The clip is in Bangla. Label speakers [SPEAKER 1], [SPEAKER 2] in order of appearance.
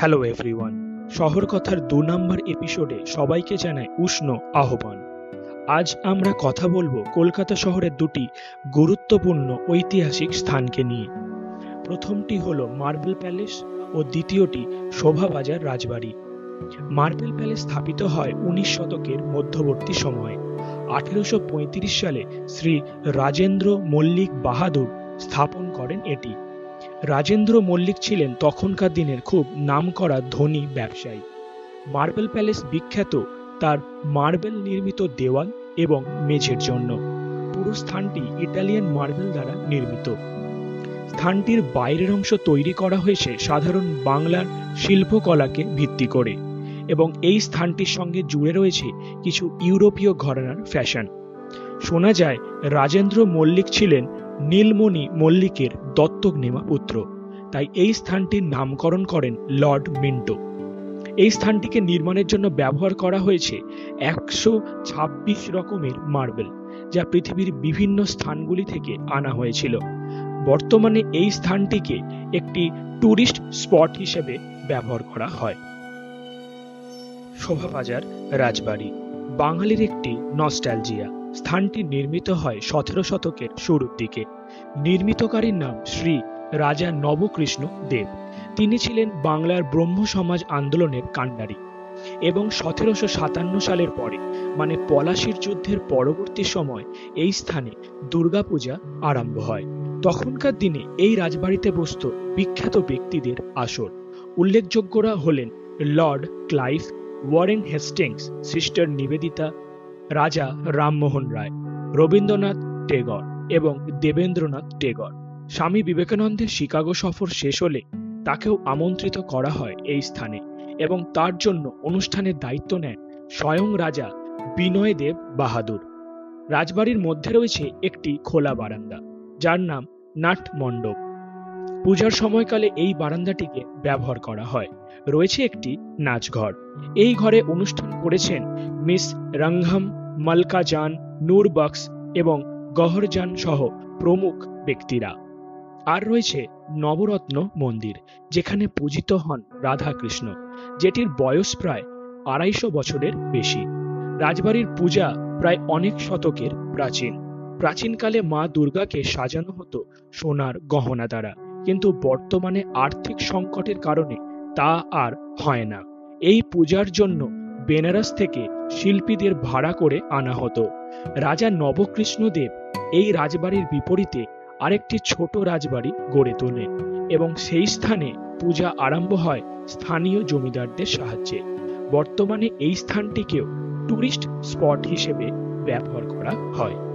[SPEAKER 1] হ্যালো এভরিওয়ান শহর কথার দু নম্বর এপিসোডে সবাইকে জানায় উষ্ণ আহ্বান। আজ আমরা কথা বলব কলকাতা শহরের দুটি গুরুত্বপূর্ণ ঐতিহাসিক স্থানকে নিয়ে। প্রথমটি হলো মার্বেল প্যালেস ও দ্বিতীয়টি শোভাবাজার রাজবাড়ি। মার্বেল প্যালেস স্থাপিত হয় উনিশ শতকের মধ্যবর্তী সময়ে। আঠেরোশো পঁয়ত্রিশ সালে শ্রী রাজেন্দ্র মল্লিক বাহাদুর স্থাপন করেন এটি। রাজেন্দ্র মল্লিক ছিলেন তখনকার দিনের খুব নামকরা ধনী ব্যবসায়ী। মার্বেল প্যালেস বিখ্যাত তার মার্বেল নির্মিত দেওয়াল এবং মেঝের জন্য। পুরো স্থানটি ইটালিয়ান মার্বেল দ্বারা নির্মিত। স্থানটির বাইরের অংশ তৈরি করা হয়েছে সাধারণ বাংলার শিল্পকলাকে ভিত্তি করে এবং এই স্থানটির সঙ্গে জুড়ে রয়েছে কিছু ইউরোপীয় ঘরানার ফ্যাশন। শোনা যায়, রাজেন্দ্র মল্লিক ছিলেন নীলমণি মল্লিকের দত্তক নেওয়া পুত্র। তাই এই স্থানটির নামকরণ করেন লর্ড মিন্টো। এই স্থানটিকে নির্মাণের জন্য ব্যবহার করা হয়েছে একশো ছাব্বিশ রকমের মার্বেল, যা পৃথিবীর বিভিন্ন স্থানগুলি থেকে আনা হয়েছিল। বর্তমানে এই স্থানটিকে একটি ট্যুরিস্ট স্পট হিসেবে ব্যবহার করা হয়। শোভাবাজার, রাজবাড়ি, বাঙালির একটি নস্টালজিয়া। স্থানটি নির্মিত হয় সতেরো শতকের শুরুর দিকে। নির্মিতকারীর নাম শ্রী রাজা নবকৃষ্ণ দেব। তিনি ছিলেন বাংলার ব্রহ্ম সমাজ আন্দোলনের কাণ্ডারি এবং সতেরোশো সাতান্ন সালের পরে মানে পলাশির যুদ্ধের পরবর্তী সময়, এই স্থানে দুর্গাপূজা আরম্ভ হয়। তখনকার দিনে এই রাজবাড়িতে বসত বিখ্যাত ব্যক্তিদের আসর। উল্লেখযোগ্যরা হলেন Lord Clive Warren Hastings, Sister Nivedita Raja Rammohan Roy, Rabindranath Tagore এবং দেবেন্দ্রনাথ টেগর। স্বামী বিবেকানন্দের শিকাগো সফর শেষ হলে তাকেও আমন্ত্রিত করা হয় এই স্থানে এবং তার জন্য অনুষ্ঠানের দায়িত্ব নেন স্বয়ং রাজা বিনয় দেব বাহাদুর। রাজবাড়ির মধ্যে রয়েছে একটি খোলা বারান্দা, যার নাম নাট মণ্ডপ। পূজার সময়কালে এই বারান্দাটিকে ব্যবহার করা হয়। রয়েছে একটি নাচঘর। এই ঘরে অনুষ্ঠান করেছেন মিস রঙ্ঘম মালকা জান নূর বক্স এবং গহরজান সহ প্রমুখ ব্যক্তিরা। আর রয়েছে নবরত্ন মন্দির, যেখানে পূজিত হন রাধাকৃষ্ণ, যেটির বয়স প্রায় আড়াইশো বছরের বেশি। রাজবাড়ির পূজা প্রায় অনেক শতকের প্রাচীন। প্রাচীনকালে মা দুর্গাকে সাজানো হতো সোনার গহনা দ্বারা, কিন্তু বর্তমানে আর্থিক সংকটের কারণে তা আর হয় না। এই পূজার জন্য বেনারস থেকে শিল্পীদের ভাড়া করে আনা হতো। রাজা নবকৃষ্ণদেব এই রাজবাড়ির বিপরীতে আরেকটি ছোট রাজবাড়ি গড়ে তোলেন এবং সেই স্থানে পূজা আরম্ভ হয় স্থানীয় জমিদারদের সাহায্যে। বর্তমানে এই স্থানটিকেও টুরিস্ট স্পট হিসেবে ব্যবহার করা হয়।